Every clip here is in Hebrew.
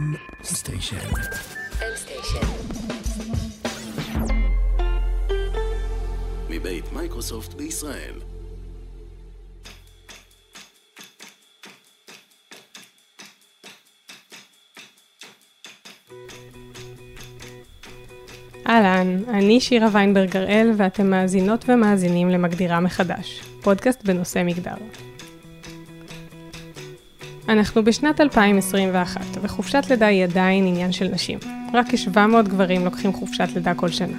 M Station. מבית מייקרוסופט בישראל. אהלן, אני שירה ויינברג הראל ואתם מאזינות ומאזינים למגדירה מחדש, פודקאסט בנושא מגדר. אנחנו בשנת 2021, וחופשת לידה היא עדיין עניין של נשים. רק כ-700 גברים לוקחים חופשת לידה כל שנה.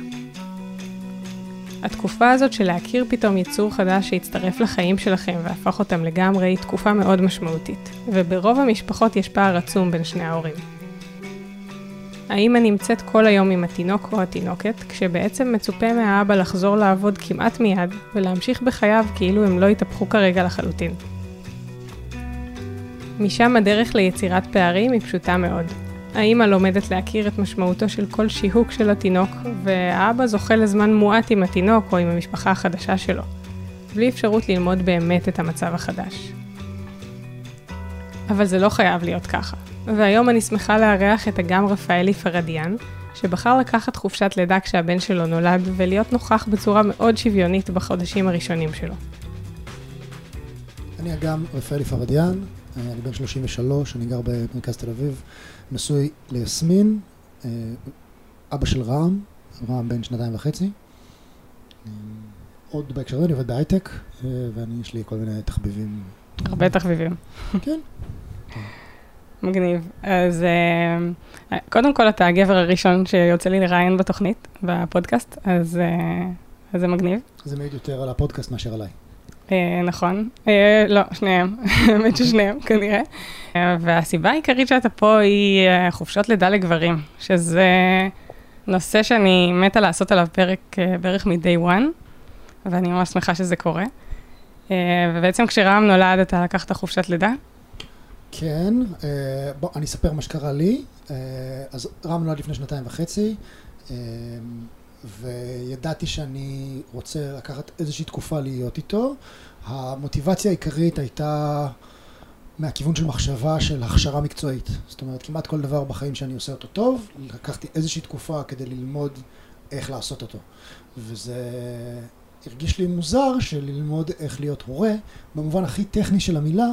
התקופה הזאת של להכיר פתאום יצור חדש שהצטרף לחיים שלכם והפך אותם לגמרי היא תקופה מאוד משמעותית, וברוב המשפחות יש פער עצום בין שני ההורים. האמא נמצאת כל היום עם התינוק או התינוקת, כשבעצם מצופה מהאבא לחזור לעבוד כמעט מיד ולהמשיך בחייו כאילו הם לא התהפכו כרגע לחלוטין. משם הדרך ליצירת פערים היא פשוטה מאוד. האמא לומדת להכיר את משמעותו של כל שיהוק של התינוק, והאבא זוכה לזמן מועט עם התינוק או עם המשפחה החדשה שלו, בלי אפשרות ללמוד באמת את המצב החדש. אבל זה לא חייב להיות ככה. והיום אני שמחה לארח את אגם רפאלי פרדיאן, שבחר לקחת חופשת לידה כשהבן שלו נולד, ולהיות נוכח בצורה מאוד שוויונית בחודשים הראשונים שלו. אני אגם רפאלי פרדיאן, אני בן 33, אני גר במרכז תל אביב, נשוי ליסמין, אה, אבא של רם, רם בן שנתיים וחצי. אה, עוד בהקשר הזה אני עובד בהייטק, אה, ואני, יש לי כל מיני תחביבים. הרבה תחביבים. כן. מגניב. אז קודם כל אתה הגבר הראשון שיוצא לי לראיין בתוכנית, בפודקאסט, אז, אז זה מגניב. זה מעיד יותר על הפודקאסט מאשר עליי. אה, נכון. אה, לא, שניהם. האמת ששניהם, כנראה. אה, והסיבה העיקרית שאתה פה היא חופשות לידה לגברים, שזה נושא שאני מתה לעשות עליו פרק בערך מ-day one, ואני ממש שמחה שזה קורה. ובעצם כשרם נולד, אתה לקחת חופשת לידה? כן, בוא, אני אספר מה שקרה לי. אז רם נולד לפני שנתיים וחצי. וידעתי שאני רוצה לקחת איזושהי תקופה להיות איתו. המוטיבציה העיקרית הייתה מהכיוון של מחשבה של הכשרה מקצועית. זאת אומרת, כמעט כל דבר בחיים שאני עושה אותו טוב, לקחתי איזושהי תקופה כדי ללמוד איך לעשות אותו. וזה הרגיש לי מוזר שללמוד איך להיות הורה, במובן הכי טכני של המילה,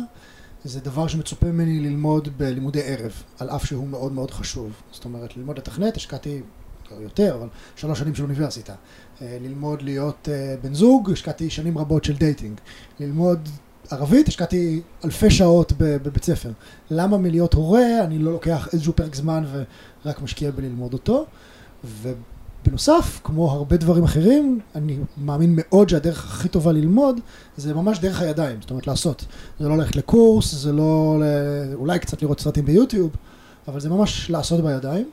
זה דבר שמצופה ממני ללמוד בלימודי ערב, על אף שהוא מאוד מאוד חשוב. זאת אומרת, ללמוד לתכנת, השקעתי יותר, אבל שלוש שנים של אוניברסיטה. אה, ללמוד להיות אה, בן זוג, השקעתי שנים רבות של dating. ללמוד ערבית, השקעתי אלפי שעות בבית ספר. למה מלהיות הורה אני לא לוקח איזשהו פרק זמן ורק משקיע בללמוד אותו? ובנוסף, כמו הרבה דברים אחרים, אני מאמין מאוד שהדרך הכי טובה ללמוד זה ממש דרך הידיים, זאת אומרת לעשות. זה לא ללכת לקורס, זה לא אולי קצת לראות סרטים ביוטיוב, אבל זה ממש לעשות בידיים.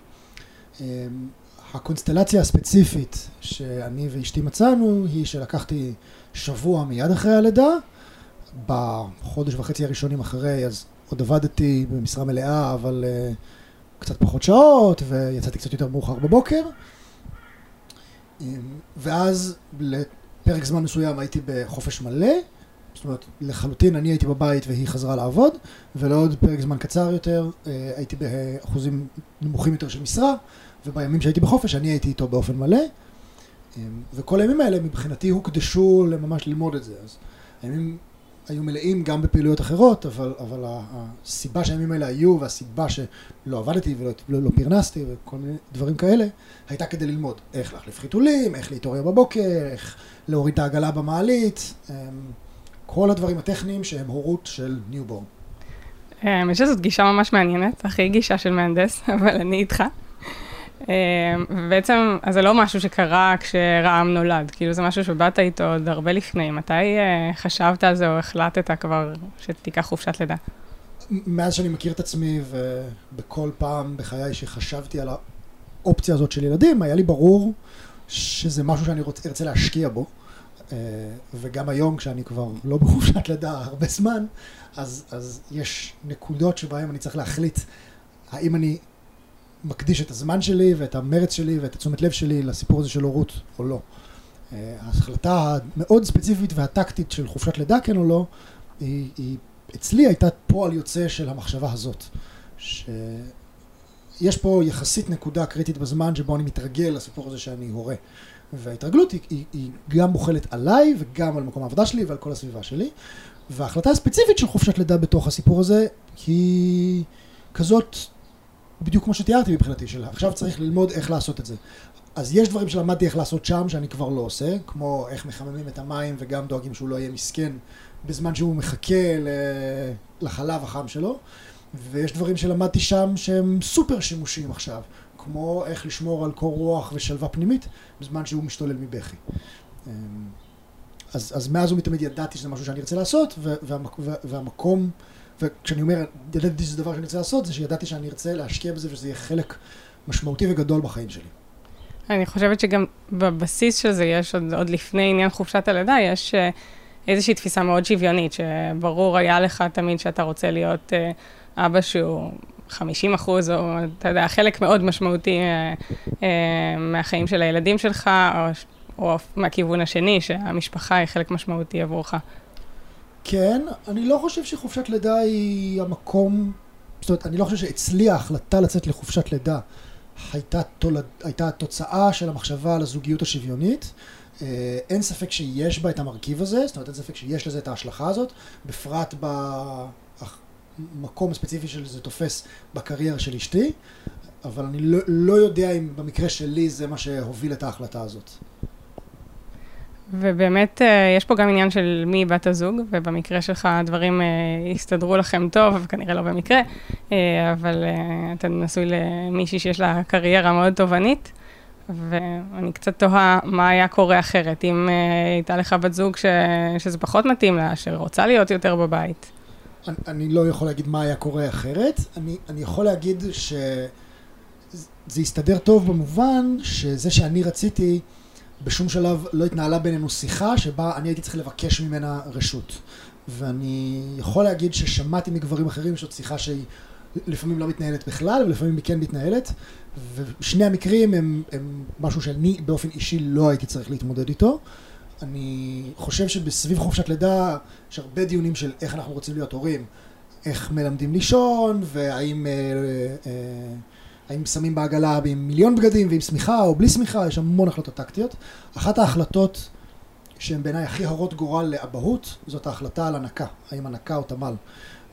אמ, הקונסטלציה הספציפית שאני ואשתי מצאנו היא שלקחתי שבוע מיד אחרי הלידה, בחודש וחצי הראשונים אחרי אז עוד עבדתי במשרה מלאה אבל uh, קצת פחות שעות ויצאתי קצת יותר מאוחר בבוקר. ואז לפרק זמן מסוים הייתי בחופש מלא זאת אומרת לחלוטין אני הייתי בבית והיא חזרה לעבוד ולעוד פרק זמן קצר יותר uh, הייתי באחוזים נמוכים יותר של משרה ובימים שהייתי בחופש אני הייתי איתו באופן מלא. אמ, וכל הימים האלה מבחינתי הוקדשו לממש ללמוד את זה. אז הימים היו מלאים גם בפעילויות אחרות אבל, אבל הסיבה שהימים האלה היו והסיבה שלא עבדתי ולא לא, לא פרנסתי וכל מיני דברים כאלה הייתה כדי ללמוד איך להחליף חיתולים, איך להתעורר בבוקר, איך להוריד את העגלה במעלית אמ, כל הדברים הטכניים שהם הורות של newborn. האמת אמ, שזאת גישה ממש מעניינת, הכי גישה של מהנדס, אבל אני איתך. ובעצם, אמ, אז זה לא משהו שקרה כשרעם נולד, כאילו זה משהו שבאת איתו עוד הרבה לפני. מתי אה, חשבת על זה או החלטת כבר שתיקח חופשת לידה? מאז שאני מכיר את עצמי ובכל פעם בחיי שחשבתי על האופציה הזאת של ילדים, היה לי ברור שזה משהו שאני רוצה, ארצה להשקיע בו. אה, וגם היום כשאני כבר לא בחופשת לידה הרבה זמן, אז, אז יש נקודות שבהן אני צריך להחליט האם אני מקדיש את הזמן שלי ואת המרץ שלי ואת התשומת לב שלי לסיפור הזה של הורות או לא. אה, ההחלטה המאוד ספציפית והטקטית של חופשת לידה כן או לא, היא, היא אצלי הייתה פועל יוצא של המחשבה הזאת. יש פה יחסית נקודה קריטית בזמן שבו אני מתרגל לסיפור הזה שאני הורה. וההתרגלות היא, היא, היא גם מוכלת עליי וגם על מקום העבודה שלי ועל כל הסביבה שלי. וההחלטה הספציפית של חופשת לידה בתוך הסיפור הזה היא כזאת בדיוק כמו שתיארתי מבחינתי שלה. עכשיו צריך ללמוד איך לעשות את זה. אז יש דברים שלמדתי איך לעשות שם שאני כבר לא עושה, כמו איך מחממים את המים וגם דואגים שהוא לא יהיה מסכן בזמן שהוא מחכה לחלב החם שלו, ויש דברים שלמדתי שם שהם סופר שימושיים עכשיו, כמו איך לשמור על קור רוח ושלווה פנימית בזמן שהוא משתולל מבכי. אז, אז מאז ומתמיד ידעתי שזה משהו שאני ארצה לעשות, והמק, והמקום, וכשאני אומר ידעתי שזה דבר שאני ארצה לעשות, זה שידעתי שאני ארצה להשקיע בזה ושזה יהיה חלק משמעותי וגדול בחיים שלי. אני חושבת שגם בבסיס של זה יש, עוד, עוד לפני עניין חופשת הלידה, יש אה, איזושהי תפיסה מאוד שוויונית, שברור היה לך תמיד שאתה רוצה להיות אה, אבא שהוא 50 אחוז, או אתה יודע, חלק מאוד משמעותי אה, מהחיים של הילדים שלך, או, או מהכיוון השני, שהמשפחה היא חלק משמעותי עבורך. כן, אני לא חושב שחופשת לידה היא המקום, זאת אומרת, אני לא חושב שאצלי ההחלטה לצאת לחופשת לידה הייתה, תולד, הייתה תוצאה של המחשבה על הזוגיות השוויונית. אה, אין ספק שיש בה את המרכיב הזה, זאת אומרת אין ספק שיש לזה את ההשלכה הזאת, בפרט במקום הספציפי של זה תופס בקריירה של אשתי, אבל אני לא, לא יודע אם במקרה שלי זה מה שהוביל את ההחלטה הזאת. ובאמת, אה, יש פה גם עניין של מי בת הזוג, ובמקרה שלך הדברים אה, הסתדרו לכם טוב, כנראה לא במקרה, אה, אבל אתה נשוי למישהי שיש לה קריירה מאוד תובענית, ואני קצת תוהה מה היה קורה אחרת, אם הייתה לך בת זוג ש... שזה פחות מתאים לה, שרוצה להיות יותר בבית. אני, לא יכול להגיד מה היה קורה אחרת, אני, אני יכול להגיד שזה הסתדר טוב במובן שזה שאני רציתי בשום שלב לא התנהלה בינינו שיחה שבה אני הייתי צריך לבקש ממנה רשות. ואני יכול להגיד ששמעתי מגברים אחרים שזאת שיחה שהיא לפעמים לא מתנהלת בכלל, ולפעמים היא כן מתנהלת, ושני המקרים הם, הם משהו שאני באופן אישי לא הייתי צריך להתמודד איתו. אני חושב שבסביב חופשת לידה יש הרבה דיונים של איך אנחנו רוצים להיות הורים, איך מלמדים לישון, והאם... אה, אה, האם שמים בעגלה עם מיליון בגדים ועם שמיכה או בלי שמיכה, יש המון החלטות טקטיות. אחת ההחלטות שהן בעיניי הכי הרות גורל לאבהות, זאת ההחלטה על הנקה, האם הנקה או תמ"ל.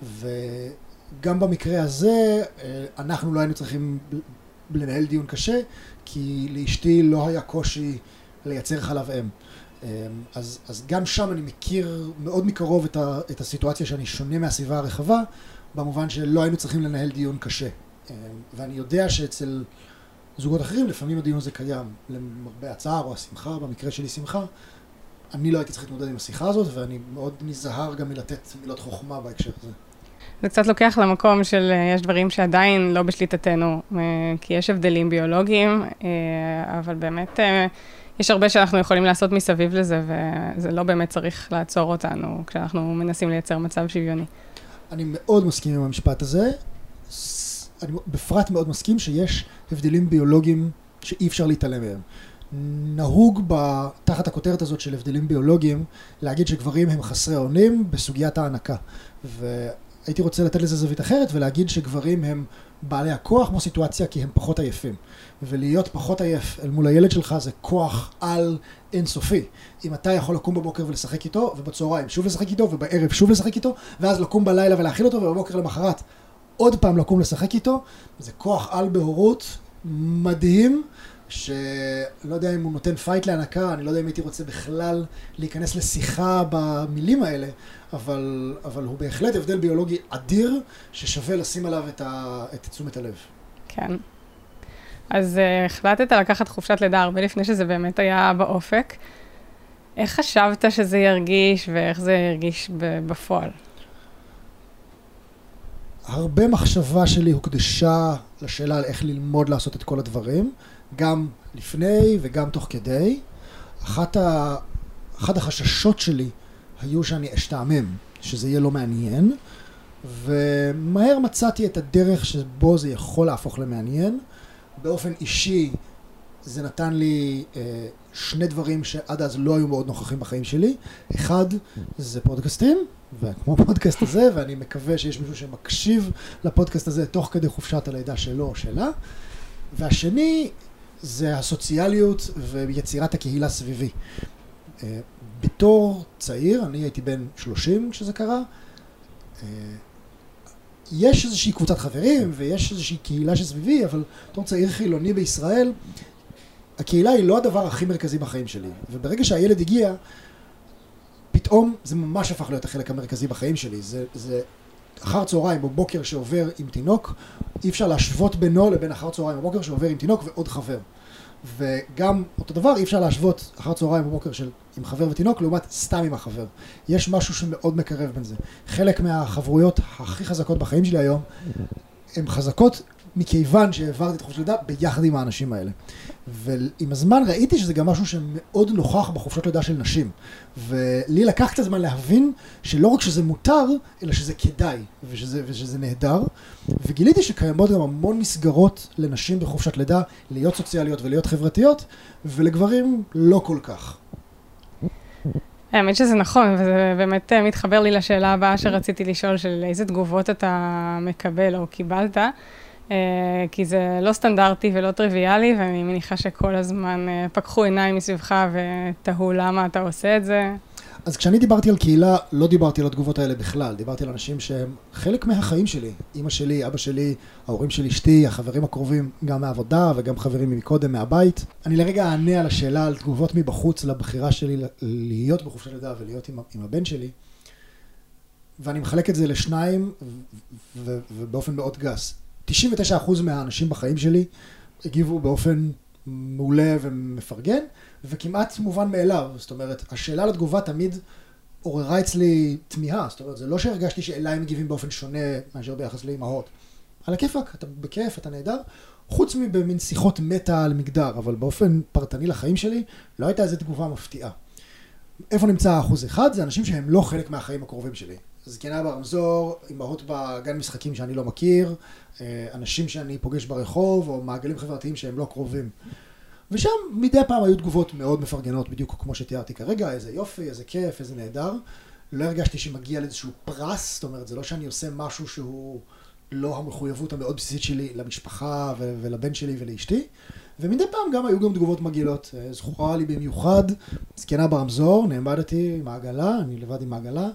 וגם במקרה הזה, אה, אנחנו לא היינו צריכים לנהל דיון קשה, כי לאשתי לא היה קושי לייצר חלב אם. אה, אז, אז גם שם אני מכיר מאוד מקרוב את, ה, את הסיטואציה שאני שונה מהסביבה הרחבה, במובן שלא היינו צריכים לנהל דיון קשה. אמ, ואני יודע שאצל זוגות אחרים לפעמים הדיון הזה קיים, למרבה הצער או השמחה, במקרה שלי שמחה. אני לא הייתי צריך להתמודד עם השיחה הזאת, ואני מאוד נזהר גם מלתת מילות חוכמה בהקשר הזה. זה קצת לוקח למקום של, אה, יש דברים שעדיין לא בשליטתנו, אה, כי יש הבדלים ביולוגיים, אה, אבל באמת יש הרבה שאנחנו יכולים לעשות מסביב לזה, וזה לא באמת צריך לעצור אותנו כשאנחנו מנסים לייצר מצב שוויוני. אני מאוד מסכים עם המשפט הזה. אני בפרט מאוד מסכים שיש הבדלים ביולוגיים שאי אפשר להתעלם מהם. נהוג ב, תחת הכותרת הזאת של הבדלים ביולוגיים להגיד שגברים הם חסרי אונים בסוגיית ההנקה והייתי רוצה לתת לזה זווית אחרת ולהגיד שגברים הם בעלי הכוח בסיטואציה כי הם פחות עייפים. ולהיות פחות עייף אל מול הילד שלך זה כוח על אינסופי. אם אתה יכול לקום בבוקר ולשחק איתו ובצהריים שוב לשחק איתו ובערב שוב לשחק איתו ואז לקום בלילה ולהאכיל אותו ובבוקר למחרת עוד פעם לקום לשחק איתו, זה כוח על בהורות מדהים, שלא יודע אם הוא נותן פייט להנקה, אני לא יודע אם הייתי רוצה בכלל להיכנס לשיחה במילים האלה, אבל, אבל הוא בהחלט הבדל ביולוגי אדיר, ששווה לשים עליו את, ה, את תשומת הלב. כן. אז uh, החלטת לקחת חופשת לידה הרבה לפני שזה באמת היה באופק. איך חשבת שזה ירגיש ואיך זה ירגיש בפועל? הרבה מחשבה שלי הוקדשה לשאלה על איך ללמוד לעשות את כל הדברים, גם לפני וגם תוך כדי. אחת ה... אחד החששות שלי היו שאני אשתעמם, שזה יהיה לא מעניין, ומהר מצאתי את הדרך שבו זה יכול להפוך למעניין. באופן אישי זה נתן לי אה, שני דברים שעד אז לא היו מאוד נוכחים בחיים שלי. אחד זה פודקאסטים, כמו הפודקאסט הזה, ואני מקווה שיש מישהו שמקשיב לפודקאסט הזה תוך כדי חופשת הלידה שלו או שלה. והשני זה הסוציאליות ויצירת הקהילה סביבי. אה, בתור צעיר, אני הייתי בן 30 כשזה קרה, אה, יש איזושהי קבוצת חברים ויש איזושהי קהילה שסביבי, אבל בתור צעיר חילוני בישראל, הקהילה היא לא הדבר הכי מרכזי בחיים שלי. וברגע שהילד הגיע, פתאום זה ממש הפך להיות החלק המרכזי בחיים שלי. זה, זה אחר צהריים או בוקר שעובר עם תינוק, אי אפשר להשוות בינו לבין אחר צהריים או בוקר שעובר עם תינוק ועוד חבר. וגם אותו דבר אי אפשר להשוות אחר צהריים בבוקר של עם חבר ותינוק לעומת סתם עם החבר. יש משהו שמאוד מקרב בין זה. חלק מהחברויות הכי חזקות בחיים שלי היום הן חזקות מכיוון שהעברתי את חופשת לידה ביחד עם האנשים האלה. ועם הזמן ראיתי שזה גם משהו שמאוד נוכח בחופשות לידה של נשים. ולי לקח קצת זמן להבין שלא רק שזה מותר, אלא שזה כדאי, ושזה, ושזה נהדר. וגיליתי שקיימות גם המון מסגרות לנשים בחופשת לידה להיות סוציאליות ולהיות חברתיות, ולגברים לא כל כך. האמת שזה נכון, וזה באמת אה, מתחבר לי לשאלה הבאה שרציתי לשאול, של איזה תגובות אתה מקבל או קיבלת. אה, כי זה לא סטנדרטי ולא טריוויאלי, ואני מניחה שכל הזמן אה, פקחו עיניים מסביבך ותהו למה אתה עושה את זה. אז כשאני דיברתי על קהילה, לא דיברתי על התגובות האלה בכלל, דיברתי על אנשים שהם חלק מהחיים שלי. אימא שלי, אבא שלי, ההורים של אשתי, החברים הקרובים, גם מהעבודה וגם חברים מקודם, מהבית. אני לרגע אענה על השאלה על תגובות מבחוץ לבחירה שלי להיות בחופשת לידה ולהיות עם, עם הבן שלי. ואני מחלק את זה לשניים, ובאופן מאוד גס. 99% מהאנשים בחיים שלי הגיבו באופן מעולה ומפרגן, וכמעט מובן מאליו. זאת אומרת, השאלה לתגובה תמיד עוררה אצלי תמיהה. זאת אומרת, זה לא שהרגשתי שאליי מגיבים באופן שונה מאשר ביחס לאימהות. על הכיפאק, אתה בכיף, אתה נהדר. חוץ מבמין שיחות מטה על מגדר, אבל באופן פרטני לחיים שלי, לא הייתה איזו תגובה מפתיעה. איפה נמצא האחוז אחד? זה אנשים שהם לא חלק מהחיים הקרובים שלי. זקנה ברמזור, אימהות בגן משחקים שאני לא מכיר, אה, אנשים שאני פוגש ברחוב, או מעגלים חברתיים שהם לא קרובים. ושם מדי פעם היו תגובות מאוד מפרגנות, בדיוק כמו שתיארתי כרגע, איזה יופי, איזה כיף, איזה נהדר. לא הרגשתי שמגיע לאיזשהו פרס, זאת אומרת, זה לא שאני עושה משהו שהוא לא המחויבות המאוד בסיסית שלי למשפחה ולבן שלי ולאשתי. ומדי פעם גם היו גם תגובות מגעילות. אה, זכורה לי במיוחד, זקנה ברמזור, נעמדתי עם העגלה, אני לבד עם העגלה,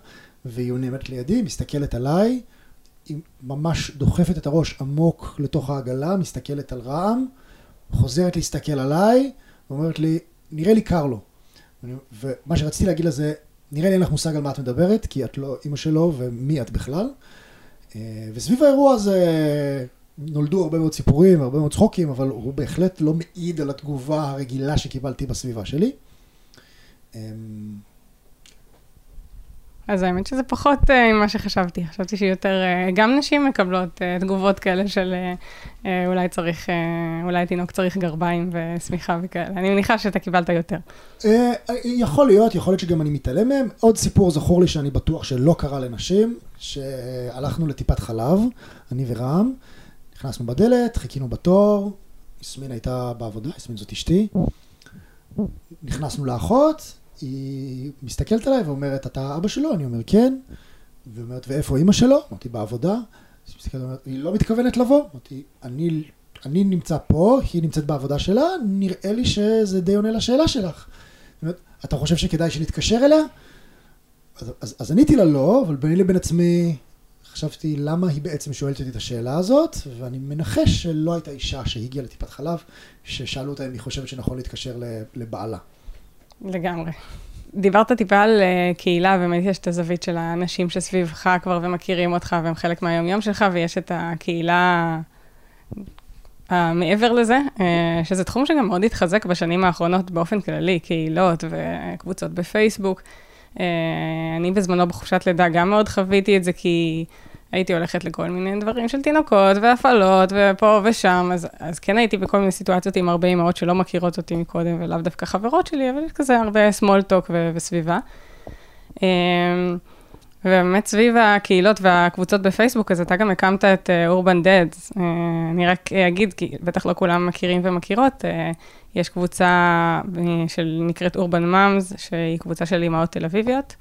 והיא נעמדת לידי, מסתכלת עליי, היא ממש דוחפת את הראש עמוק לתוך העגלה, מסתכלת על רעם, חוזרת להסתכל עליי, ואומרת לי, נראה לי קר לו. ומה שרציתי להגיד לזה, נראה לי אין לך מושג על מה את מדברת, כי את לא אימא שלו ומי את בכלל. אה, וסביב האירוע הזה נולדו הרבה מאוד סיפורים, הרבה מאוד צחוקים, אבל הוא בהחלט לא מעיד על התגובה הרגילה שקיבלתי בסביבה שלי. אז האמת שזה פחות uh, ממה שחשבתי. חשבתי שיותר, uh, גם נשים מקבלות uh, תגובות כאלה של uh, uh, אולי צריך, uh, אולי תינוק צריך גרביים ושמיכה וכאלה. אני מניחה שאתה קיבלת יותר. Uh, יכול להיות, יכול להיות שגם אני מתעלם מהם. עוד סיפור זכור לי שאני בטוח שלא קרה לנשים, שהלכנו לטיפת חלב, אני ורם, נכנסנו בדלת, חיכינו בתור, יסמין הייתה בעבודה, יסמין זאת אשתי. נכנסנו לאחות, היא מסתכלת עליי ואומרת, אתה אבא שלו? אני אומר, כן. והיא אומרת, ואיפה אימא שלו? אמרתי, בעבודה. היא לא מתכוונת לבוא. אמרתי, אני, אני נמצא פה, היא נמצאת בעבודה שלה, נראה לי שזה די עונה לשאלה שלך. אומרת, אתה חושב שכדאי שנתקשר אליה? אז, אז, אז עניתי לה לא, אבל ביני לבין עצמי חשבתי למה היא בעצם שואלת אותי את השאלה הזאת, ואני מנחש שלא הייתה אישה שהגיעה לטיפת חלב, ששאלו אותה אם היא חושבת שנכון להתקשר לבעלה. לגמרי. דיברת טיפה על uh, קהילה, באמת יש את הזווית של האנשים שסביבך כבר ומכירים אותך והם חלק מהיום-יום שלך, ויש את הקהילה uh, מעבר לזה, uh, שזה תחום שגם מאוד התחזק בשנים האחרונות באופן כללי, קהילות וקבוצות בפייסבוק. אני בזמנו בחופשת לידה גם מאוד חוויתי את זה, כי... הייתי הולכת לכל מיני דברים של תינוקות והפעלות ופה ושם, אז, אז כן הייתי בכל מיני סיטואציות עם הרבה אמהות שלא מכירות אותי מקודם, ולאו דווקא חברות שלי, אבל יש כזה הרבה small talk ו- וסביבה. אמ, ובאמת סביב הקהילות והקבוצות בפייסבוק, אז אתה גם הקמת את אורבן uh, דד. Uh, אני רק אגיד, כי בטח לא כולם מכירים ומכירות, uh, יש קבוצה של, נקראת אורבן מאמס, שהיא קבוצה של אימהות תל אביביות.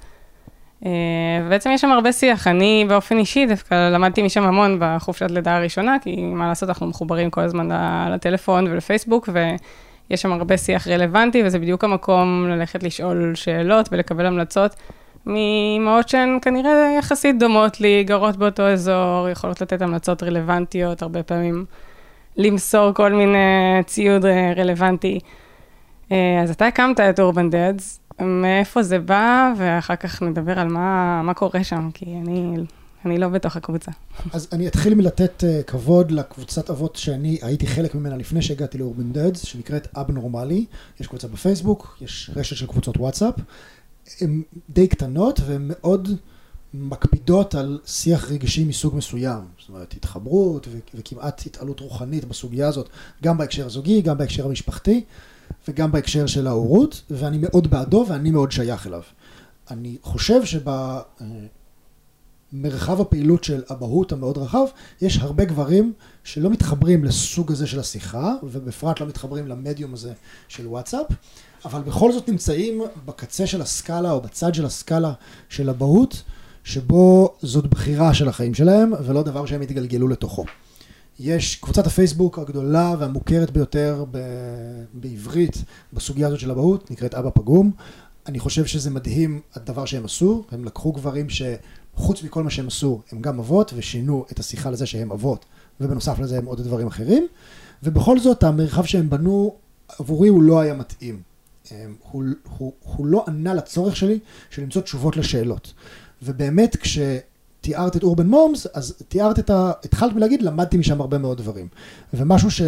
אה, ובעצם יש שם הרבה שיח. אני באופן אישי דווקא למדתי משם המון בחופשת לידה הראשונה, כי מה לעשות, אנחנו מחוברים כל הזמן לטלפון ולפייסבוק, ויש שם הרבה שיח רלוונטי, וזה בדיוק המקום ללכת לשאול שאלות ולקבל המלצות. מאמהות שהן כנראה יחסית דומות לי, גרות באותו אזור, יכולות לתת המלצות רלוונטיות, הרבה פעמים למסור כל מיני ציוד רלוונטי. אה, אז אתה הקמת את אורבן דדס, מאיפה זה בא, ואחר כך נדבר על מה, מה קורה שם, כי אני, אני לא בתוך הקבוצה. אז אני אתחיל מלתת uh, כבוד לקבוצת אבות שאני הייתי חלק ממנה לפני שהגעתי לאורבן דדס, שנקראת אב נורמלי. יש קבוצה בפייסבוק, יש רשת של קבוצות וואטסאפ. הן די קטנות והן מאוד מקפידות על שיח רגשי מסוג מסוים. זאת אומרת, התחברות וכמעט התעלות רוחנית בסוגיה הזאת, גם בהקשר הזוגי, גם בהקשר המשפחתי. וגם בהקשר של ההורות, ואני מאוד בעדו ואני מאוד שייך אליו. אני חושב שבמרחב הפעילות של אבהות המאוד רחב, יש הרבה גברים שלא מתחברים לסוג הזה של השיחה, ובפרט לא מתחברים למדיום הזה של וואטסאפ, אבל בכל זאת נמצאים בקצה של הסקאלה או בצד של הסקאלה של אבהות, שבו זאת בחירה של החיים שלהם, ולא דבר שהם יתגלגלו לתוכו. יש קבוצת הפייסבוק הגדולה והמוכרת ביותר ב- בעברית בסוגיה הזאת של אבהות, נקראת אבא פגום. אני חושב שזה מדהים הדבר שהם עשו, הם לקחו גברים שחוץ מכל מה שהם עשו, הם גם אבות, ושינו את השיחה לזה שהם אבות, ובנוסף לזה הם עוד דברים אחרים, ובכל זאת המרחב שהם בנו עבורי הוא לא היה מתאים. הוא, הוא, הוא לא ענה לצורך שלי של למצוא תשובות לשאלות. ובאמת כש... תיארת את אורבן מומס, אז תיארת את ה... התחלת מלהגיד, למדתי משם הרבה מאוד דברים. ומשהו ש...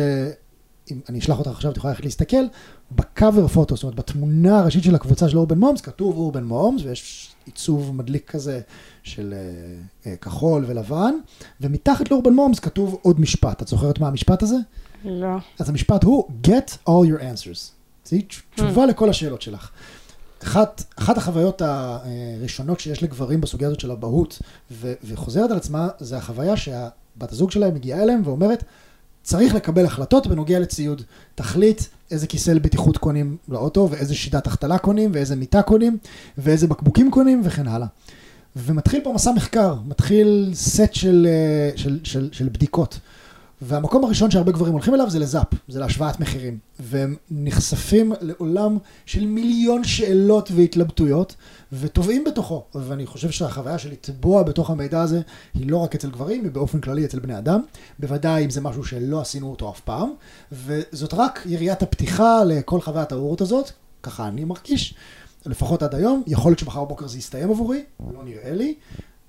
אם אני אשלח אותך עכשיו, את יכולה ללכת להסתכל, בקאבר פוטו, זאת אומרת, בתמונה הראשית של הקבוצה של אורבן מומס, כתוב אורבן מומס, ויש עיצוב מדליק כזה של uh, uh, כחול ולבן, ומתחת לאורבן מומס כתוב עוד משפט. את זוכרת מה המשפט הזה? לא. אז המשפט הוא, get all your answers. זו תשובה mm. לכל השאלות שלך. אחת, אחת החוויות הראשונות שיש לגברים בסוגיה הזאת של אבהות וחוזרת על עצמה, זה החוויה שהבת הזוג שלהם מגיעה אליהם ואומרת, צריך לקבל החלטות בנוגע לציוד. תחליט איזה כיסא לבטיחות קונים לאוטו, ואיזה שיטת החתלה קונים, ואיזה מיטה קונים, ואיזה בקבוקים קונים, וכן הלאה. ומתחיל פה מסע מחקר, מתחיל סט של, אה, של, של, של בדיקות. והמקום הראשון שהרבה גברים הולכים אליו זה לזאפ, זה להשוואת מחירים. והם נחשפים לעולם של מיליון שאלות והתלבטויות, וטובעים בתוכו. ואני חושב שהחוויה של לטבוע בתוך המידע הזה היא לא רק אצל גברים, היא באופן כללי אצל בני אדם. בוודאי אם זה משהו שלא עשינו אותו אף פעם. וזאת רק יריית הפתיחה לכל חוויית ההורות הזאת, ככה אני מרגיש, לפחות עד היום. יכול להיות שמחר בבוקר זה יסתיים עבורי, לא נראה לי,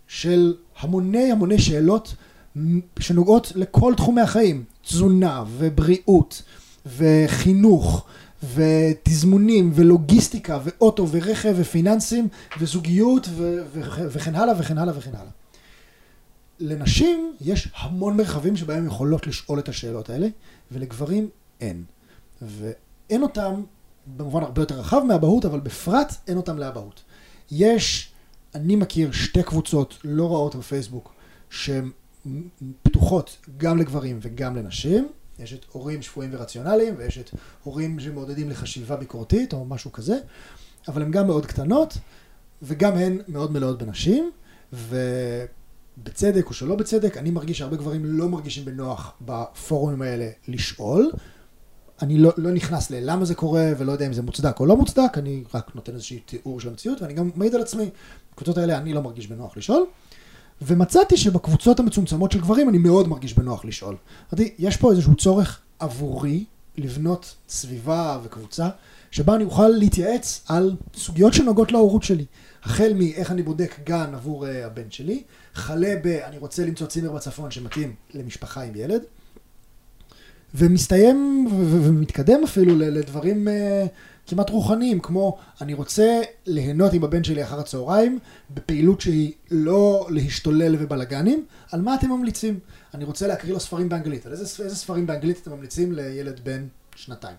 של המוני המוני שאלות. שנוגעות לכל תחומי החיים, תזונה ובריאות וחינוך ותזמונים ולוגיסטיקה ואוטו ורכב ופיננסים וזוגיות ו- ו- וכן הלאה וכן הלאה וכן הלאה. לנשים יש המון מרחבים שבהם יכולות לשאול את השאלות האלה ולגברים אין. ואין אותם במובן הרבה יותר רחב מאבהות אבל בפרט אין אותם לאבהות. יש, אני מכיר שתי קבוצות לא רעות בפייסבוק שהן פתוחות גם לגברים וגם לנשים. יש את הורים שפויים ורציונליים, ויש את הורים שמעודדים לחשיבה ביקורתית, או משהו כזה, אבל הן גם מאוד קטנות, וגם הן מאוד מלאות בנשים, ובצדק או שלא בצדק, אני מרגיש שהרבה גברים לא מרגישים בנוח בפורומים האלה לשאול. אני לא, לא נכנס ללמה זה קורה, ולא יודע אם זה מוצדק או לא מוצדק, אני רק נותן איזשהו תיאור של המציאות, ואני גם מעיד על עצמי, בקבוצות האלה אני לא מרגיש בנוח לשאול. ומצאתי שבקבוצות המצומצמות של גברים אני מאוד מרגיש בנוח לשאול. אמרתי, יש פה איזשהו צורך עבורי לבנות סביבה וקבוצה שבה אני אוכל להתייעץ על סוגיות שנוגעות להורות שלי. החל מאיך אני בודק גן עבור uh, הבן שלי, חלה ב... אני רוצה למצוא צימר בצפון שמתאים למשפחה עם ילד, ומסתיים ומתקדם אפילו לדברים uh, כמעט רוחניים, כמו אני רוצה ליהנות עם הבן שלי אחר הצהריים בפעילות שהיא לא להשתולל ובלאגנים, על מה אתם ממליצים? אני רוצה להקריא לו ספרים באנגלית, על איזה, איזה ספרים באנגלית אתם ממליצים לילד בן שנתיים?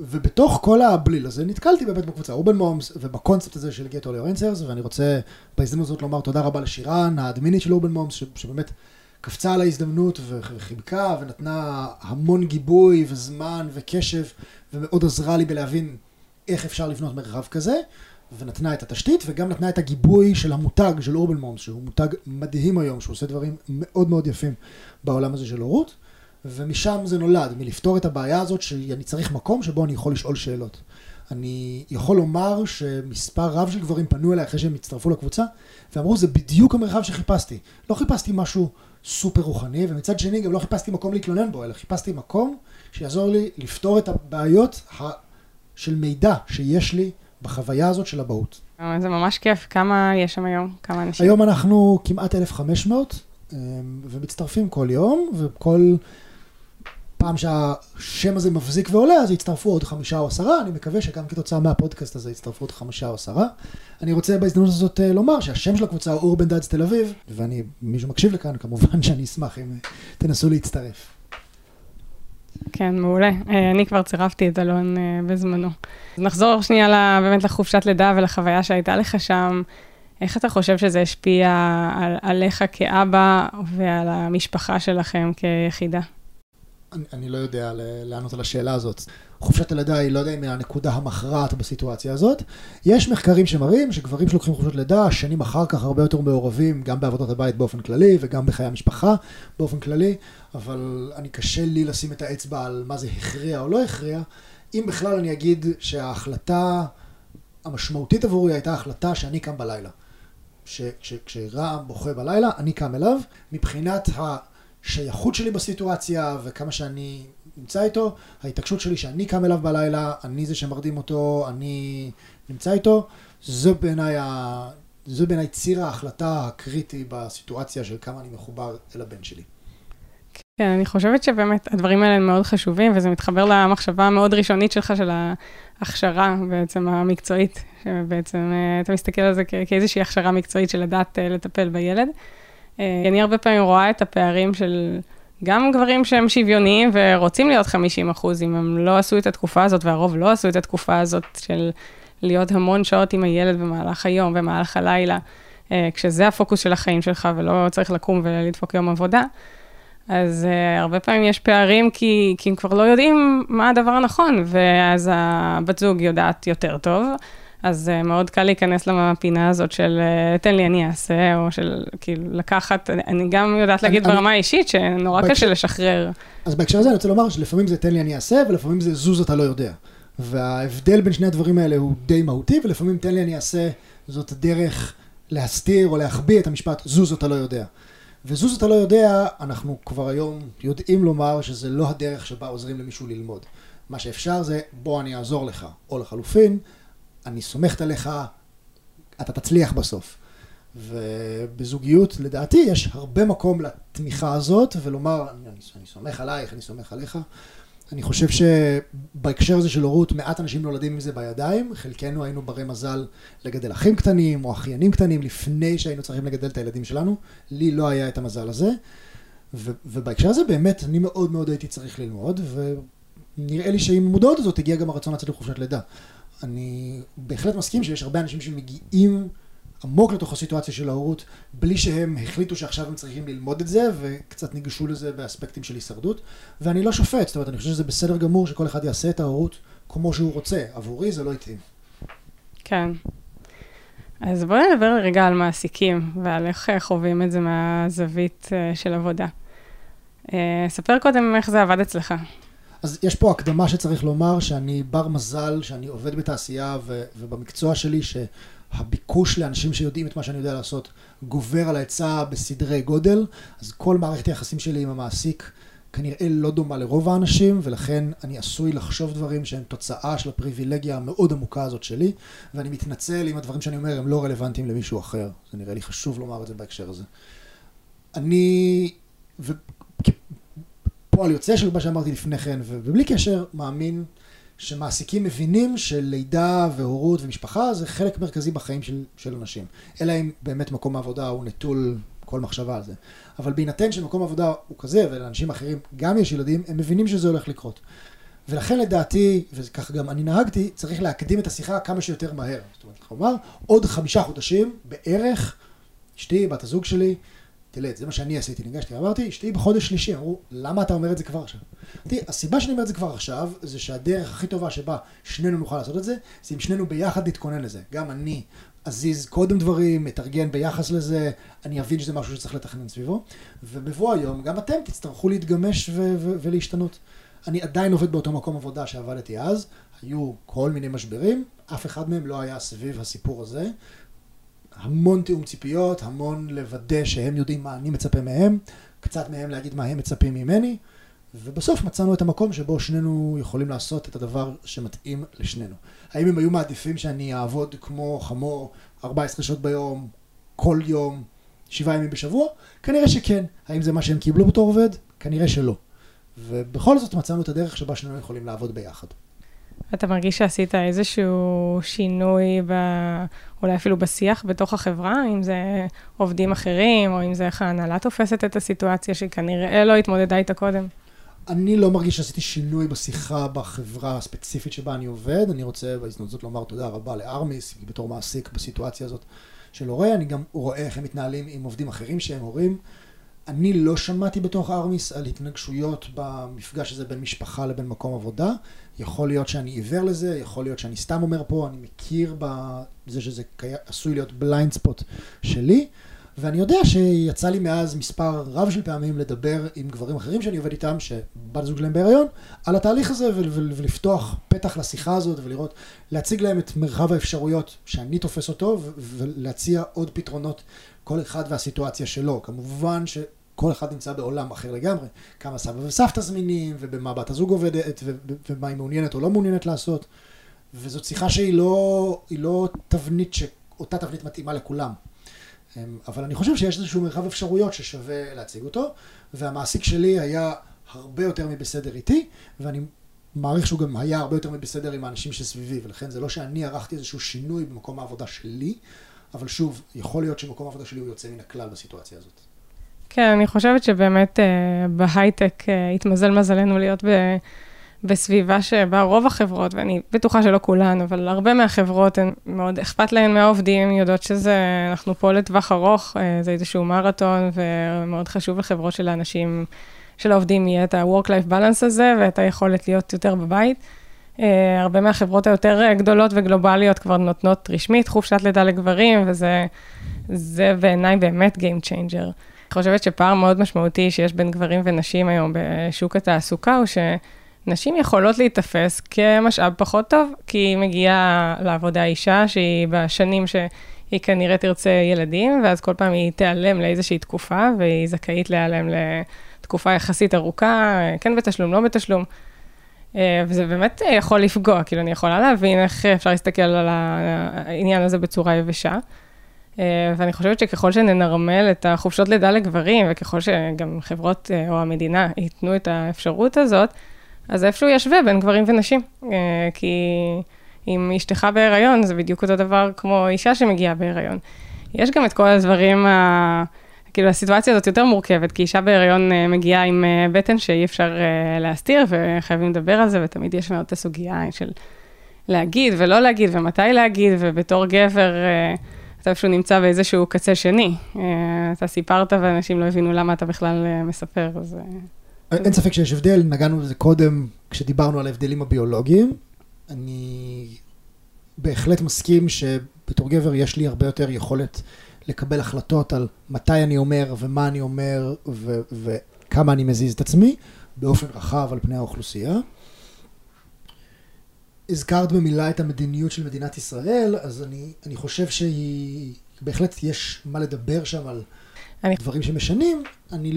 ובתוך כל הבליל הזה נתקלתי באמת בקבוצה אורבן מומס ובקונספט הזה של Your Answers ואני רוצה בהזדמנות הזאת לומר תודה רבה לשירן האדמינית של אורבן מומס שבאמת קפצה על ההזדמנות וחיבקה ונתנה המון גיבוי וזמן וקשב ומאוד עזרה לי בלהבין איך אפשר לבנות מרחב כזה. ונתנה את התשתית, וגם נתנה את הגיבוי של המותג של אורבן מומס, שהוא מותג מדהים היום, שהוא עושה דברים מאוד מאוד יפים בעולם הזה של הורות, ומשם זה נולד, מלפתור את הבעיה הזאת שאני צריך מקום שבו אני יכול לשאול שאלות. אני יכול לומר שמספר רב של גברים פנו אליי אחרי שהם הצטרפו לקבוצה, ואמרו זה בדיוק המרחב שחיפשתי. לא חיפשתי משהו סופר רוחני, ומצד שני גם לא חיפשתי מקום להתלונן בו, אלא חיפשתי מקום שיעזור לי לפתור את הבעיות של מידע שיש לי בחוויה הזאת של אבהות. זה ממש כיף. כמה יש שם היום? כמה אנשים? היום אנחנו כמעט 1,500, אמ, ומצטרפים כל יום, וכל פעם שהשם הזה מבזיק ועולה, אז יצטרפו עוד חמישה או עשרה, אני מקווה שגם כתוצאה מהפודקאסט הזה יצטרפו עוד חמישה או עשרה. אני רוצה בהזדמנות הזאת אה, לומר שהשם של הקבוצה הוא אורבן דאדס תל אביב, ואני, מי שמקשיב לכאן, כמובן שאני אשמח אם אה, תנסו להצטרף. כן, מעולה. אה, אני כבר צירפתי את אלון בזמנו. נחזור שנייה באמת לחופשת לידה ולחוויה שהייתה לך שם. איך אתה חושב שזה השפיע על, עליך כאבא ועל המשפחה שלכם כיחידה? אני, אני לא יודע לענות על השאלה הזאת. חופשת הלידה היא לא יודע אם היא הנקודה המכרעת בסיטואציה הזאת. יש מחקרים שמראים שגברים שלוקחים חופשת לידה, שנים אחר כך הרבה יותר מעורבים גם בעבודות הבית באופן כללי וגם בחיי המשפחה באופן כללי, אבל אני קשה לי לשים את האצבע על מה זה הכריע או לא הכריע. אם בכלל אני אגיד שההחלטה המשמעותית עבורי הייתה החלטה שאני קם בלילה. כשרעם בוכה בלילה, אני קם אליו. מבחינת ה... השייכות שלי בסיטואציה וכמה שאני נמצא איתו, ההתעקשות שלי שאני קם אליו בלילה, אני זה שמרדים אותו, אני נמצא איתו, זו בעיניי, ה... זו בעיניי ציר ההחלטה הקריטי בסיטואציה של כמה אני מחובר אל הבן שלי. כן, אני חושבת שבאמת הדברים האלה הם מאוד חשובים, וזה מתחבר למחשבה המאוד ראשונית שלך של ההכשרה בעצם המקצועית, שבעצם אה, אתה מסתכל על זה כאיזושהי הכשרה מקצועית של לדעת אה, לטפל בילד. אה, אני הרבה פעמים רואה את הפערים של גם גברים שהם שוויוניים ורוצים להיות 50 אחוז, אם הם לא עשו את התקופה הזאת, והרוב לא עשו את התקופה הזאת של להיות המון שעות עם הילד במהלך היום, במהלך הלילה, אה, כשזה הפוקוס של החיים שלך ולא צריך לקום ולדפוק יום עבודה. אז uh, הרבה פעמים יש פערים כי, כי הם כבר לא יודעים מה הדבר הנכון, ואז הבת זוג יודעת יותר טוב, אז uh, מאוד קל להיכנס לפינה הזאת של uh, תן לי, אני אעשה, או של כאילו לקחת, אני גם יודעת להגיד אני, ברמה האישית שנורא בהקשר, קשה לשחרר. אז בהקשר הזה אני רוצה לומר שלפעמים זה תן לי, אני אעשה, ולפעמים זה זוז אתה לא יודע. וההבדל בין שני הדברים האלה הוא די מהותי, ולפעמים תן לי, אני אעשה, זאת הדרך להסתיר או להחביא את המשפט זוז אתה לא יודע. וזוז אתה לא יודע, אנחנו כבר היום יודעים לומר שזה לא הדרך שבה עוזרים למישהו ללמוד. מה שאפשר זה בוא אני אעזור לך, או לחלופין, אני סומכת עליך, אתה תצליח בסוף. ובזוגיות, לדעתי, יש הרבה מקום לתמיכה הזאת, ולומר, אני, אני סומך עלייך, אני סומך עליך. אני חושב שבהקשר הזה של הורות, מעט אנשים נולדים עם זה בידיים. חלקנו היינו ברי מזל לגדל אחים קטנים או אחיינים קטנים לפני שהיינו צריכים לגדל את הילדים שלנו. לי לא היה את המזל הזה. ו- ובהקשר הזה באמת אני מאוד מאוד הייתי צריך ללמוד, ונראה לי שעם המודעות הזאת הגיע גם הרצון לצאת לחופשת לידה. אני בהחלט מסכים שיש הרבה אנשים שמגיעים עמוק לתוך הסיטואציה של ההורות, בלי שהם החליטו שעכשיו הם צריכים ללמוד את זה, וקצת ניגשו לזה באספקטים של הישרדות. ואני לא שופט, זאת אומרת, אני חושב שזה בסדר גמור שכל אחד יעשה את ההורות כמו שהוא רוצה. עבורי זה לא התאים. כן. אז בואי נדבר רגע על מעסיקים, ועל איך חווים את זה מהזווית אה, של עבודה. אה, ספר קודם איך זה עבד אצלך. אז יש פה הקדמה שצריך לומר שאני בר מזל, שאני עובד בתעשייה ו, ובמקצוע שלי, שהביקוש לאנשים שיודעים את מה שאני יודע לעשות גובר על ההיצע בסדרי גודל, אז כל מערכת היחסים שלי עם המעסיק כנראה לא דומה לרוב האנשים, ולכן אני עשוי לחשוב דברים שהם תוצאה של הפריבילגיה המאוד עמוקה הזאת שלי, ואני מתנצל אם הדברים שאני אומר הם לא רלוונטיים למישהו אחר. זה נראה לי חשוב לומר את זה בהקשר הזה. אני, פועל יוצא של מה שאמרתי לפני כן, ובלי קשר מאמין שמעסיקים מבינים שלידה והורות ומשפחה זה חלק מרכזי בחיים של, של אנשים. אלא אם באמת מקום העבודה הוא נטול כל מחשבה על זה. אבל בהינתן שמקום העבודה הוא כזה, ולאנשים אחרים גם יש ילדים, הם מבינים שזה הולך לקרות. ולכן לדעתי, וכך גם אני נהגתי, צריך להקדים את השיחה כמה שיותר מהר. זאת אומרת, כלומר, עוד חמישה חודשים בערך, אשתי, בת הזוג שלי, תלד, זה מה שאני עשיתי, ניגשתי, אמרתי, אשתי בחודש שלישי, אמרו, למה אתה אומר את זה כבר עכשיו? תראי, הסיבה שאני אומר את זה כבר עכשיו, זה שהדרך הכי טובה שבה שנינו נוכל לעשות את זה, זה אם שנינו ביחד נתכונן לזה. גם אני אזיז קודם דברים, אתארגן ביחס לזה, אני אבין שזה משהו שצריך לתכנן סביבו, ובבוא היום גם אתם תצטרכו להתגמש ו- ו- ולהשתנות. אני עדיין עובד באותו מקום עבודה שעבדתי אז, היו כל מיני משברים, אף אחד מהם לא היה סביב הסיפור הזה. המון תיאום ציפיות, המון לוודא שהם יודעים מה אני מצפה מהם, קצת מהם להגיד מה הם מצפים ממני, ובסוף מצאנו את המקום שבו שנינו יכולים לעשות את הדבר שמתאים לשנינו. האם הם היו מעדיפים שאני אעבוד כמו חמור 14 שעות ביום, כל יום, שבעה ימים בשבוע? כנראה שכן. האם זה מה שהם קיבלו בתור עובד? כנראה שלא. ובכל זאת מצאנו את הדרך שבה שנינו יכולים לעבוד ביחד. אתה מרגיש שעשית איזשהו שינוי, ב... אולי אפילו בשיח בתוך החברה, אם זה עובדים אחרים, או אם זה איך ההנהלה תופסת את הסיטואציה שכנראה לא התמודדה איתה קודם? אני לא מרגיש שעשיתי שינוי בשיחה בחברה הספציפית שבה אני עובד. אני רוצה בהזדמנות זאת לומר תודה רבה לארמיס, בתור מעסיק בסיטואציה הזאת של הורה. אני גם רואה איך הם מתנהלים עם עובדים אחרים שהם הורים. אני לא שמעתי בתוך ארמיס על התנגשויות במפגש הזה בין משפחה לבין מקום עבודה. יכול להיות שאני עיוור לזה, יכול להיות שאני סתם אומר פה, אני מכיר בזה שזה עשוי להיות בליינד ספוט שלי. ואני יודע שיצא לי מאז מספר רב של פעמים לדבר עם גברים אחרים שאני עובד איתם, שבת זוג שלהם בהיריון, על התהליך הזה ולפתוח פתח לשיחה הזאת ולראות, להציג להם את מרחב האפשרויות שאני תופס אותו ולהציע עוד פתרונות, כל אחד והסיטואציה שלו. כמובן שכל אחד נמצא בעולם אחר לגמרי, כמה סבא וסבתא זמינים ובמה בת הזוג עובדת ומה היא מעוניינת או לא מעוניינת לעשות. וזאת שיחה שהיא לא, לא תבנית שאותה תבנית מתאימה לכולם. אמ, אבל אני חושב שיש איזשהו מרחב אפשרויות ששווה להציג אותו, והמעסיק שלי היה הרבה יותר מבסדר איתי, ואני מעריך שהוא גם היה הרבה יותר מבסדר עם האנשים שסביבי, ולכן זה לא שאני ערכתי איזשהו שינוי במקום העבודה שלי, אבל שוב, יכול להיות שמקום העבודה שלי הוא יוצא מן הכלל בסיטואציה הזאת. כן, אני חושבת שבאמת אה, בהייטק אה, התמזל מזלנו להיות ב... בסביבה שבה רוב החברות, ואני בטוחה שלא כולן, אבל הרבה מהחברות הן מאוד אכפת להן מהעובדים, יודעות שזה, אנחנו פה לטווח ארוך, אה, זה איזשהו מרתון, ומאוד חשוב לחברות של האנשים, של העובדים, יהיה את ה-work-life balance הזה, ואת היכולת להיות יותר בבית. אה, הרבה מהחברות היותר גדולות וגלובליות כבר נותנות רשמית חופשת לידה לגברים, וזה זה בעיניי באמת Game Changer. אני חושבת שפער מאוד משמעותי שיש בין גברים ונשים היום בשוק התעסוקה, הוא ש... נשים יכולות להיתפס כמשאב פחות טוב, כי היא מגיעה לעבודה אישה שהיא בשנים שהיא כנראה תרצה ילדים, ואז כל פעם היא תיעלם לאיזושהי תקופה, והיא זכאית להיעלם לתקופה יחסית ארוכה, כן בתשלום, לא בתשלום. אה, וזה באמת יכול לפגוע, כאילו, אני יכולה להבין איך אפשר להסתכל על העניין הזה בצורה יבשה. אה, ואני חושבת שככל שננרמל את החופשות לידה לגברים, וככל שגם חברות אה, או המדינה ייתנו את האפשרות הזאת, אז איפשהו ישווה בין גברים ונשים. אה, כי אם אשתך בהיריון, זה בדיוק אותו דבר כמו אישה שמגיעה בהיריון. יש גם את כל הדברים, ה... כאילו הסיטואציה הזאת יותר מורכבת, כי אישה בהיריון מגיעה עם בטן שאי אפשר להסתיר, וחייבים לדבר על זה, ותמיד יש מאוד את הסוגיה של להגיד ולא להגיד, ומתי להגיד, ובתור גבר, אתה איפשהו נמצא באיזשהו קצה שני. אתה סיפרת ואנשים לא הבינו למה אתה בכלל מספר, אז... אין ספק שיש הבדל, נגענו בזה קודם כשדיברנו על ההבדלים הביולוגיים. אני בהחלט מסכים שבתור גבר יש לי הרבה יותר יכולת לקבל החלטות על מתי אני אומר ומה אני אומר וכמה אני מזיז את עצמי באופן רחב על פני האוכלוסייה. הזכרת במילה את המדיניות של מדינת ישראל, אז אני, אני חושב שהיא, בהחלט יש מה לדבר שם על אני... דברים שמשנים, אני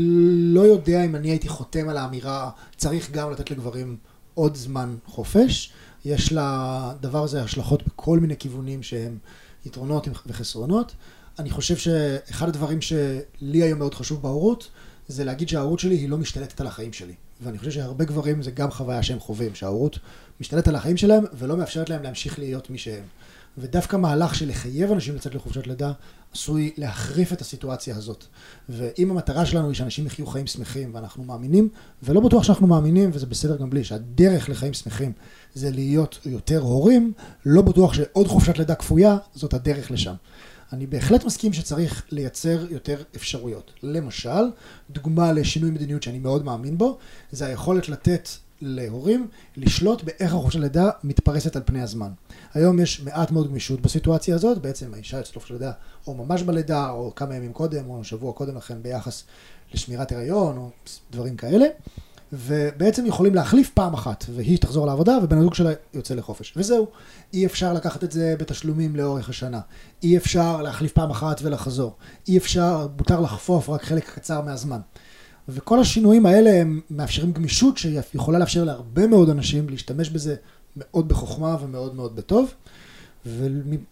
לא יודע אם אני הייתי חותם על האמירה, צריך גם לתת לגברים עוד זמן חופש. יש לדבר הזה השלכות בכל מיני כיוונים שהם יתרונות וחסרונות. אני חושב שאחד הדברים שלי היום מאוד חשוב בהורות, זה להגיד שההורות שלי היא לא משתלטת על החיים שלי. ואני חושב שהרבה גברים זה גם חוויה שהם חווים, שההורות משתלטת על החיים שלהם ולא מאפשרת להם להמשיך להיות מי שהם. ודווקא מהלך של לחייב אנשים לצאת לחופשת לידה עשוי להחריף את הסיטואציה הזאת. ואם המטרה שלנו היא שאנשים יחיו חיים שמחים ואנחנו מאמינים, ולא בטוח שאנחנו מאמינים, וזה בסדר גם בלי, שהדרך לחיים שמחים זה להיות יותר הורים, לא בטוח שעוד חופשת לידה כפויה זאת הדרך לשם. אני בהחלט מסכים שצריך לייצר יותר אפשרויות. למשל, דוגמה לשינוי מדיניות שאני מאוד מאמין בו, זה היכולת לתת להורים לשלוט באיך החופשת לידה מתפרסת על פני הזמן. היום יש מעט מאוד גמישות בסיטואציה הזאת, בעצם האישה יוצאת לחופשת לידה או ממש בלידה, או כמה ימים קודם, או שבוע קודם לכן ביחס לשמירת הריון, או דברים כאלה. ובעצם יכולים להחליף פעם אחת, והיא תחזור לעבודה ובן הזוג שלה יוצא לחופש. וזהו, אי אפשר לקחת את זה בתשלומים לאורך השנה. אי אפשר להחליף פעם אחת ולחזור. אי אפשר, מותר לחפוף רק חלק קצר מהזמן. וכל השינויים האלה הם מאפשרים גמישות שיכולה לאפשר להרבה מאוד אנשים להשתמש בזה מאוד בחוכמה ומאוד מאוד בטוב.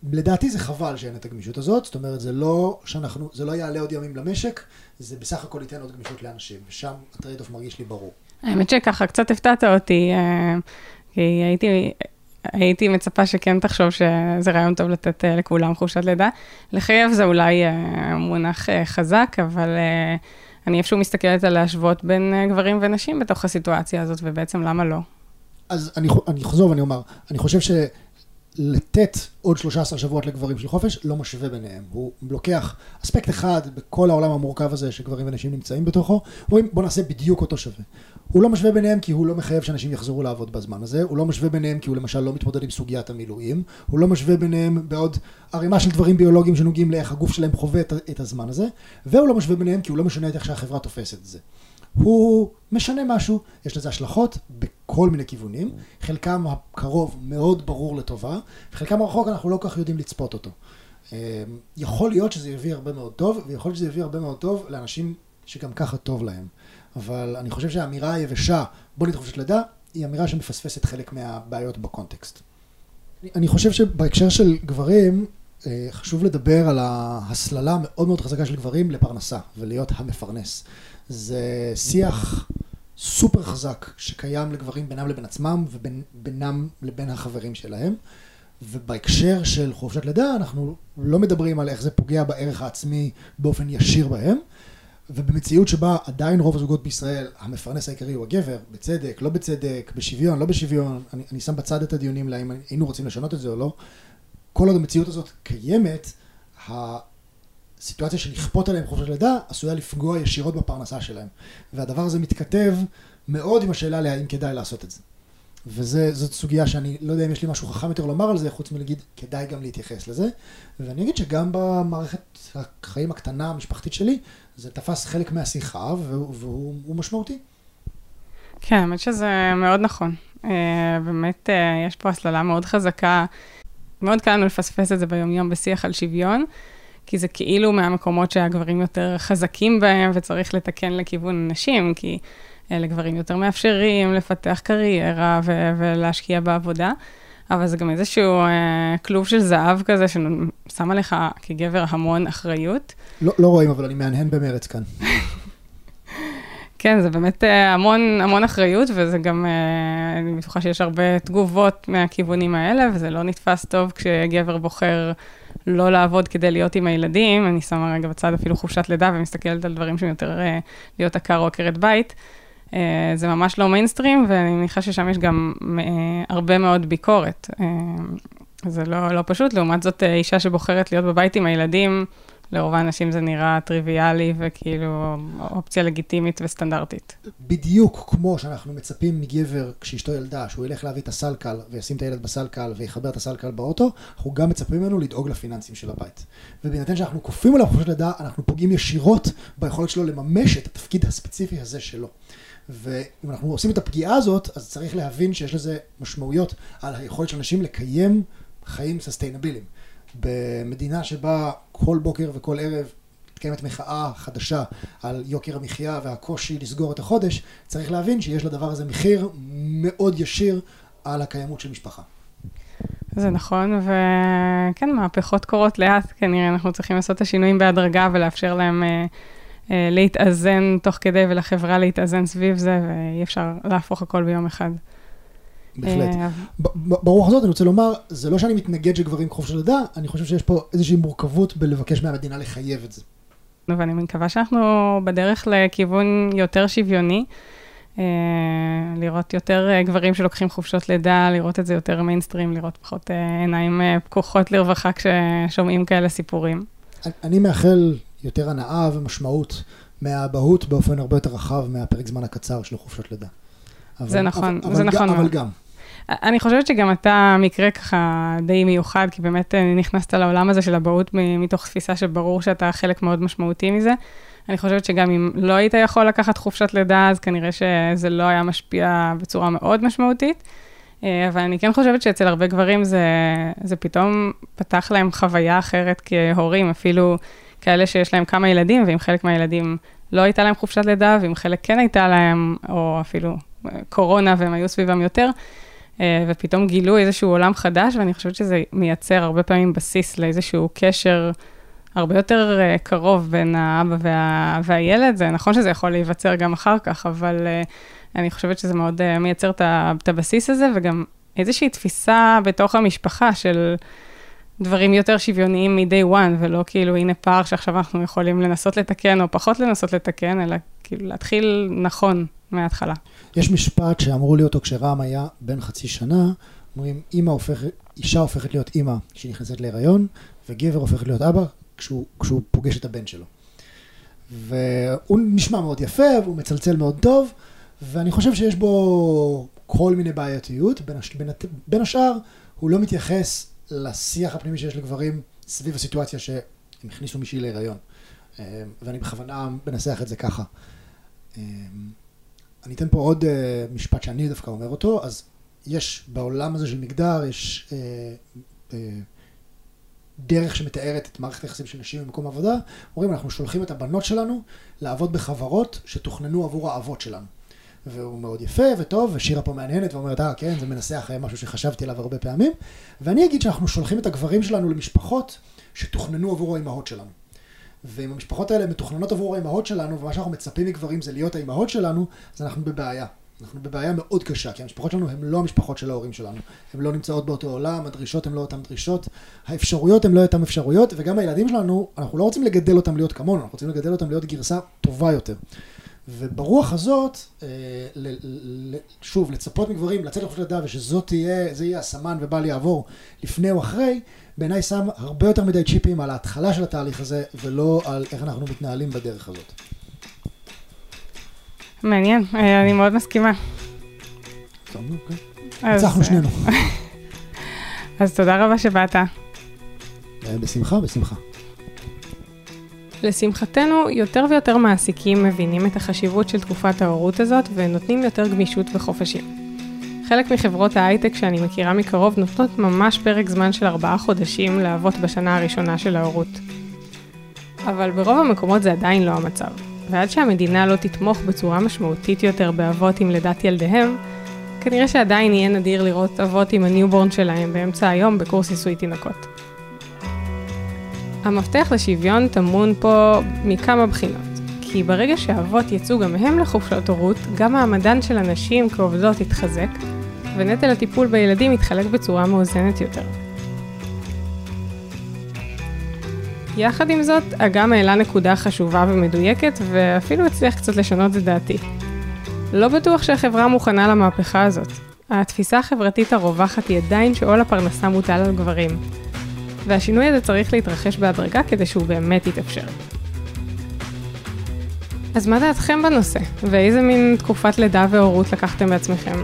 ולדעתי זה חבל שאין את הגמישות הזאת, זאת אומרת זה לא שאנחנו, זה לא יעלה עוד ימים למשק, זה בסך הכל ייתן עוד גמישות לאנשים, ושם ה trade-off מרגיש לי ברור. האמת שככה קצת הפתעת אותי, אה, כי הייתי, הייתי מצפה שכן תחשוב שזה רעיון טוב לתת אה, לכולם חופשת לידה. לחייב זה אולי אה, מונח חזק, אבל אני איפשהו מסתכלת על להשוות בין גברים ונשים בתוך הסיטואציה הזאת, ובעצם למה לא? אז אני, אני אחזור ואני אומר, אני חושב ש... לתת עוד 13 שבועות לגברים של חופש, לא משווה ביניהם. הוא לוקח אספקט אחד בכל העולם המורכב הזה שגברים ונשים נמצאים בתוכו, אומרים בוא נעשה בדיוק אותו שווה. הוא לא משווה ביניהם כי הוא לא מחייב שאנשים יחזרו לעבוד בזמן הזה, הוא לא משווה ביניהם כי הוא למשל לא מתמודד עם סוגיית המילואים, הוא לא משווה ביניהם בעוד ערימה של דברים ביולוגיים שנוגעים לאיך הגוף שלהם חווה את הזמן הזה, והוא לא משווה ביניהם כי הוא לא משנה את איך שהחברה תופסת את זה. הוא משנה משהו, יש לזה השלכות בכל מיני כיוונים, חלקם הקרוב מאוד ברור לטובה, וחלקם הרחוק אנחנו לא כל כך יודעים לצפות אותו. אמ, יכול להיות שזה יביא הרבה מאוד טוב, ויכול להיות שזה יביא הרבה מאוד טוב לאנשים שגם ככה טוב להם. אבל אני חושב שהאמירה היבשה, בוא נדחוף של לידה, היא אמירה שמפספסת חלק מהבעיות בקונטקסט. אני חושב שבהקשר של גברים, אה, חשוב לדבר על ההסללה מאוד מאוד חזקה של גברים לפרנסה, ולהיות המפרנס. זה שיח סופר חזק שקיים לגברים בינם לבין עצמם ובינם לבין החברים שלהם. ובהקשר של חופשת לידה אנחנו לא מדברים על איך זה פוגע בערך העצמי באופן ישיר בהם. ובמציאות שבה עדיין רוב הזוגות בישראל, המפרנס העיקרי הוא הגבר, בצדק, לא בצדק, בשוויון, לא בשוויון, אני, אני שם בצד את הדיונים להאם היינו רוצים לשנות את זה או לא, כל עוד המציאות הזאת קיימת, סיטואציה של לכפות עליהם חופשת לידה עשויה לפגוע ישירות בפרנסה שלהם. והדבר הזה מתכתב מאוד עם השאלה להאם כדאי לעשות את זה. וזאת סוגיה שאני לא יודע אם יש לי משהו חכם יותר לומר על זה, חוץ מלהגיד כדאי גם להתייחס לזה. ואני אגיד שגם במערכת החיים הקטנה המשפחתית שלי, זה תפס חלק מהשיחה והוא, והוא משמעותי. כן, האמת שזה מאוד נכון. Uh, באמת, uh, יש פה הסללה מאוד חזקה. מאוד קל לנו לפספס את זה ביומיום בשיח על שוויון. כי זה כאילו מהמקומות שהגברים יותר חזקים בהם וצריך לתקן לכיוון הנשים, כי אלה גברים יותר מאפשרים לפתח קריירה ו- ולהשקיע בעבודה. אבל זה גם איזשהו אה, כלוב של זהב כזה, ששם עליך כגבר המון אחריות. לא, לא רואים, אבל אני מהנהן במרץ כאן. כן, זה באמת אה, המון, המון אחריות, וזה גם, אה, אני בטוחה שיש הרבה תגובות מהכיוונים האלה, וזה לא נתפס טוב כשגבר בוחר לא לעבוד כדי להיות עם הילדים, אני שמה רגע בצד אפילו חופשת לידה ומסתכלת על דברים שהם יותר אה, להיות עקר או עקרת בית. אה, זה ממש לא מיינסטרים, ואני מניחה ששם יש גם אה, הרבה מאוד ביקורת. זה לא, לא פשוט, לעומת זאת, אישה שבוחרת להיות בבית עם הילדים, לרוב האנשים זה נראה טריוויאלי וכאילו אופציה לגיטימית וסטנדרטית. בדיוק כמו שאנחנו מצפים מגבר כשאשתו ילדה, שהוא ילך להביא את הסלקל וישים את הילד בסלקל ויחבר את הסלקל באוטו, אנחנו גם מצפים ממנו לדאוג לפיננסים של הבית. ובהינתן שאנחנו כופים עליו חופשת לידה, אנחנו פוגעים ישירות ביכולת שלו לממש את התפקיד הספציפי הזה שלו. ואם אנחנו עושים את הפגיעה הזאת, אז צריך להבין שיש לזה משמעויות על היכולת של אנשים לקיים חיים סוסטיינביליים. במדינה שבה כל בוקר וכל ערב מתקיימת מחאה חדשה על יוקר המחיה והקושי לסגור את החודש, צריך להבין שיש לדבר הזה מחיר מאוד ישיר על הקיימות של משפחה. זה נכון, וכן, מהפכות קורות לאט, כנראה אנחנו צריכים לעשות את השינויים בהדרגה ולאפשר להם אה, להתאזן תוך כדי ולחברה להתאזן סביב זה, ואי אפשר להפוך הכל ביום אחד. בהחלט. אה, ברוח הזאת אני רוצה לומר, זה לא שאני מתנגד שגברים חופש לידה, אני חושב שיש פה איזושהי מורכבות בלבקש מהמדינה לחייב את זה. ואני מקווה שאנחנו בדרך לכיוון יותר שוויוני. אה, לראות יותר אה, גברים שלוקחים חופשות לידה, לראות את זה יותר מיינסטרים, לראות פחות אה, עיניים אה, פקוחות לרווחה כששומעים כאלה סיפורים. אני מאחל יותר הנאה ומשמעות מהאבהות באופן הרבה יותר רחב מהפרק זמן הקצר של חופשות לידה. אבל- זה נכון, אבל- זה אבל נכון גם- אבל. גם. אני חושבת שגם אתה מקרה ככה די מיוחד, כי באמת אה, נכנסת לעולם הזה של אבהות מתוך תפיסה שברור שאתה חלק מאוד משמעותי מזה. אני חושבת שגם אם לא היית יכול לקחת חופשת לידה, אז כנראה שזה לא היה משפיע בצורה מאוד משמעותית. אה, אבל אני כן חושבת שאצל הרבה גברים זה, זה פתאום פתח להם חוויה אחרת כהורים, אפילו כאלה שיש להם כמה ילדים, ואם חלק מהילדים לא הייתה להם חופשת לידה, ואם חלק כן הייתה להם, או אפילו אה, קורונה והם היו סביבם יותר, אה, ופתאום גילו איזשהו עולם חדש, ואני חושבת שזה מייצר הרבה פעמים בסיס לאיזשהו קשר הרבה יותר אה, קרוב בין האבא וה, והילד. זה נכון שזה יכול להיווצר גם אחר כך, אבל אני חושבת שזה מאוד מייצר את הבסיס הזה, וגם איזושהי תפיסה בתוך המשפחה של דברים יותר שוויוניים מ-day one, ולא כאילו, הנה פער שעכשיו אנחנו יכולים לנסות לתקן, או פחות לנסות לתקן, אלא כאילו להתחיל נכון מההתחלה. יש משפט שאמרו לי אותו כשרם היה בן חצי שנה, אומרים, אימא הופכת, אישה הופכת להיות אימא כשהיא נכנסת להיריון, וגבר הופך להיות אבא כשהוא, כשהוא פוגש את הבן שלו. והוא נשמע מאוד יפה, והוא מצלצל מאוד טוב, ואני חושב שיש בו כל מיני בעייתיות. בין, הש... בין, הת... בין השאר, הוא לא מתייחס לשיח הפנימי שיש לגברים סביב הסיטואציה שהם הכניסו מישהי להיריון. אה, ואני בכוונה מנסח את זה ככה. אה, אני אתן פה עוד uh, משפט שאני דווקא אומר אותו, אז יש בעולם הזה של מגדר, יש דרך שמתארת את מערכת היחסים של נשים במקום עבודה, אומרים אנחנו שולחים את הבנות שלנו לעבוד בחברות שתוכננו עבור האבות שלנו. והוא מאוד יפה וטוב, ושירה פה מהנהנת ואומרת, אה כן, זה מנסח אה, משהו שחשבתי עליו הרבה פעמים, ואני אגיד שאנחנו שולחים את הגברים שלנו למשפחות שתוכננו עבור האימהות שלנו. ואם המשפחות האלה מתוכננות עבור האימהות שלנו, ומה שאנחנו מצפים מגברים זה להיות האימהות שלנו, אז אנחנו בבעיה. אנחנו בבעיה מאוד קשה, כי המשפחות שלנו הן לא המשפחות של ההורים שלנו. הן לא נמצאות באותו עולם, הדרישות הן לא אותן דרישות, האפשרויות הן לא אותן אפשרויות, וגם הילדים שלנו, אנחנו לא רוצים לגדל אותם להיות כמונו, אנחנו רוצים לגדל אותם להיות גרסה טובה יותר. וברוח הזאת, אה, שוב, לצפות מגברים לצאת לחופשת לידה ושזאת תהיה, זה יהיה הסמן ובל יעבור לפני או אחרי, בעיניי שם הרבה יותר מדי צ'יפים על ההתחלה של התהליך הזה, ולא על איך אנחנו מתנהלים בדרך הזאת. מעניין, אה, אני מאוד מסכימה. אוקיי. ניצחנו אה, שנינו. אז תודה רבה שבאת. בשמחה, בשמחה. לשמחתנו, יותר ויותר מעסיקים מבינים את החשיבות של תקופת ההורות הזאת ונותנים יותר גמישות וחופשים. חלק מחברות ההייטק שאני מכירה מקרוב נותנות ממש פרק זמן של ארבעה חודשים לאבות בשנה הראשונה של ההורות. אבל ברוב המקומות זה עדיין לא המצב, ועד שהמדינה לא תתמוך בצורה משמעותית יותר באבות עם לידת ילדיהם, כנראה שעדיין יהיה נדיר לראות אבות עם ה newborn שלהם באמצע היום בקורס עיסוי תינוקות. המפתח לשוויון טמון פה מכמה בחינות. כי ברגע שהאבות יצאו גם הם לחופשות הורות, גם מעמדן של הנשים כעובדות יתחזק, ונטל הטיפול בילדים יתחלק בצורה מאוזנת יותר. יחד עם זאת, אגם העלה נקודה חשובה ומדויקת, ואפילו הצליח קצת לשנות את דעתי. לא בטוח שהחברה מוכנה למהפכה הזאת. התפיסה החברתית הרווחת היא עדיין שעול הפרנסה מוטל על גברים, והשינוי הזה צריך להתרחש בהדרגה כדי שהוא באמת יתאפשר. אז מה דעתכם בנושא? ואיזה מין תקופת לידה והורות לקחתם בעצמכם?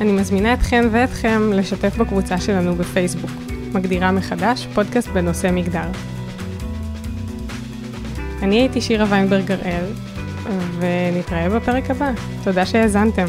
אני מזמינה אתכן ואתכם לשתף בקבוצה שלנו בפייסבוק, מגדירה מחדש פודקאסט בנושא מגדר. אני הייתי שירה ויינברג הראל, ונתראה בפרק הבא. תודה שהאזנתם.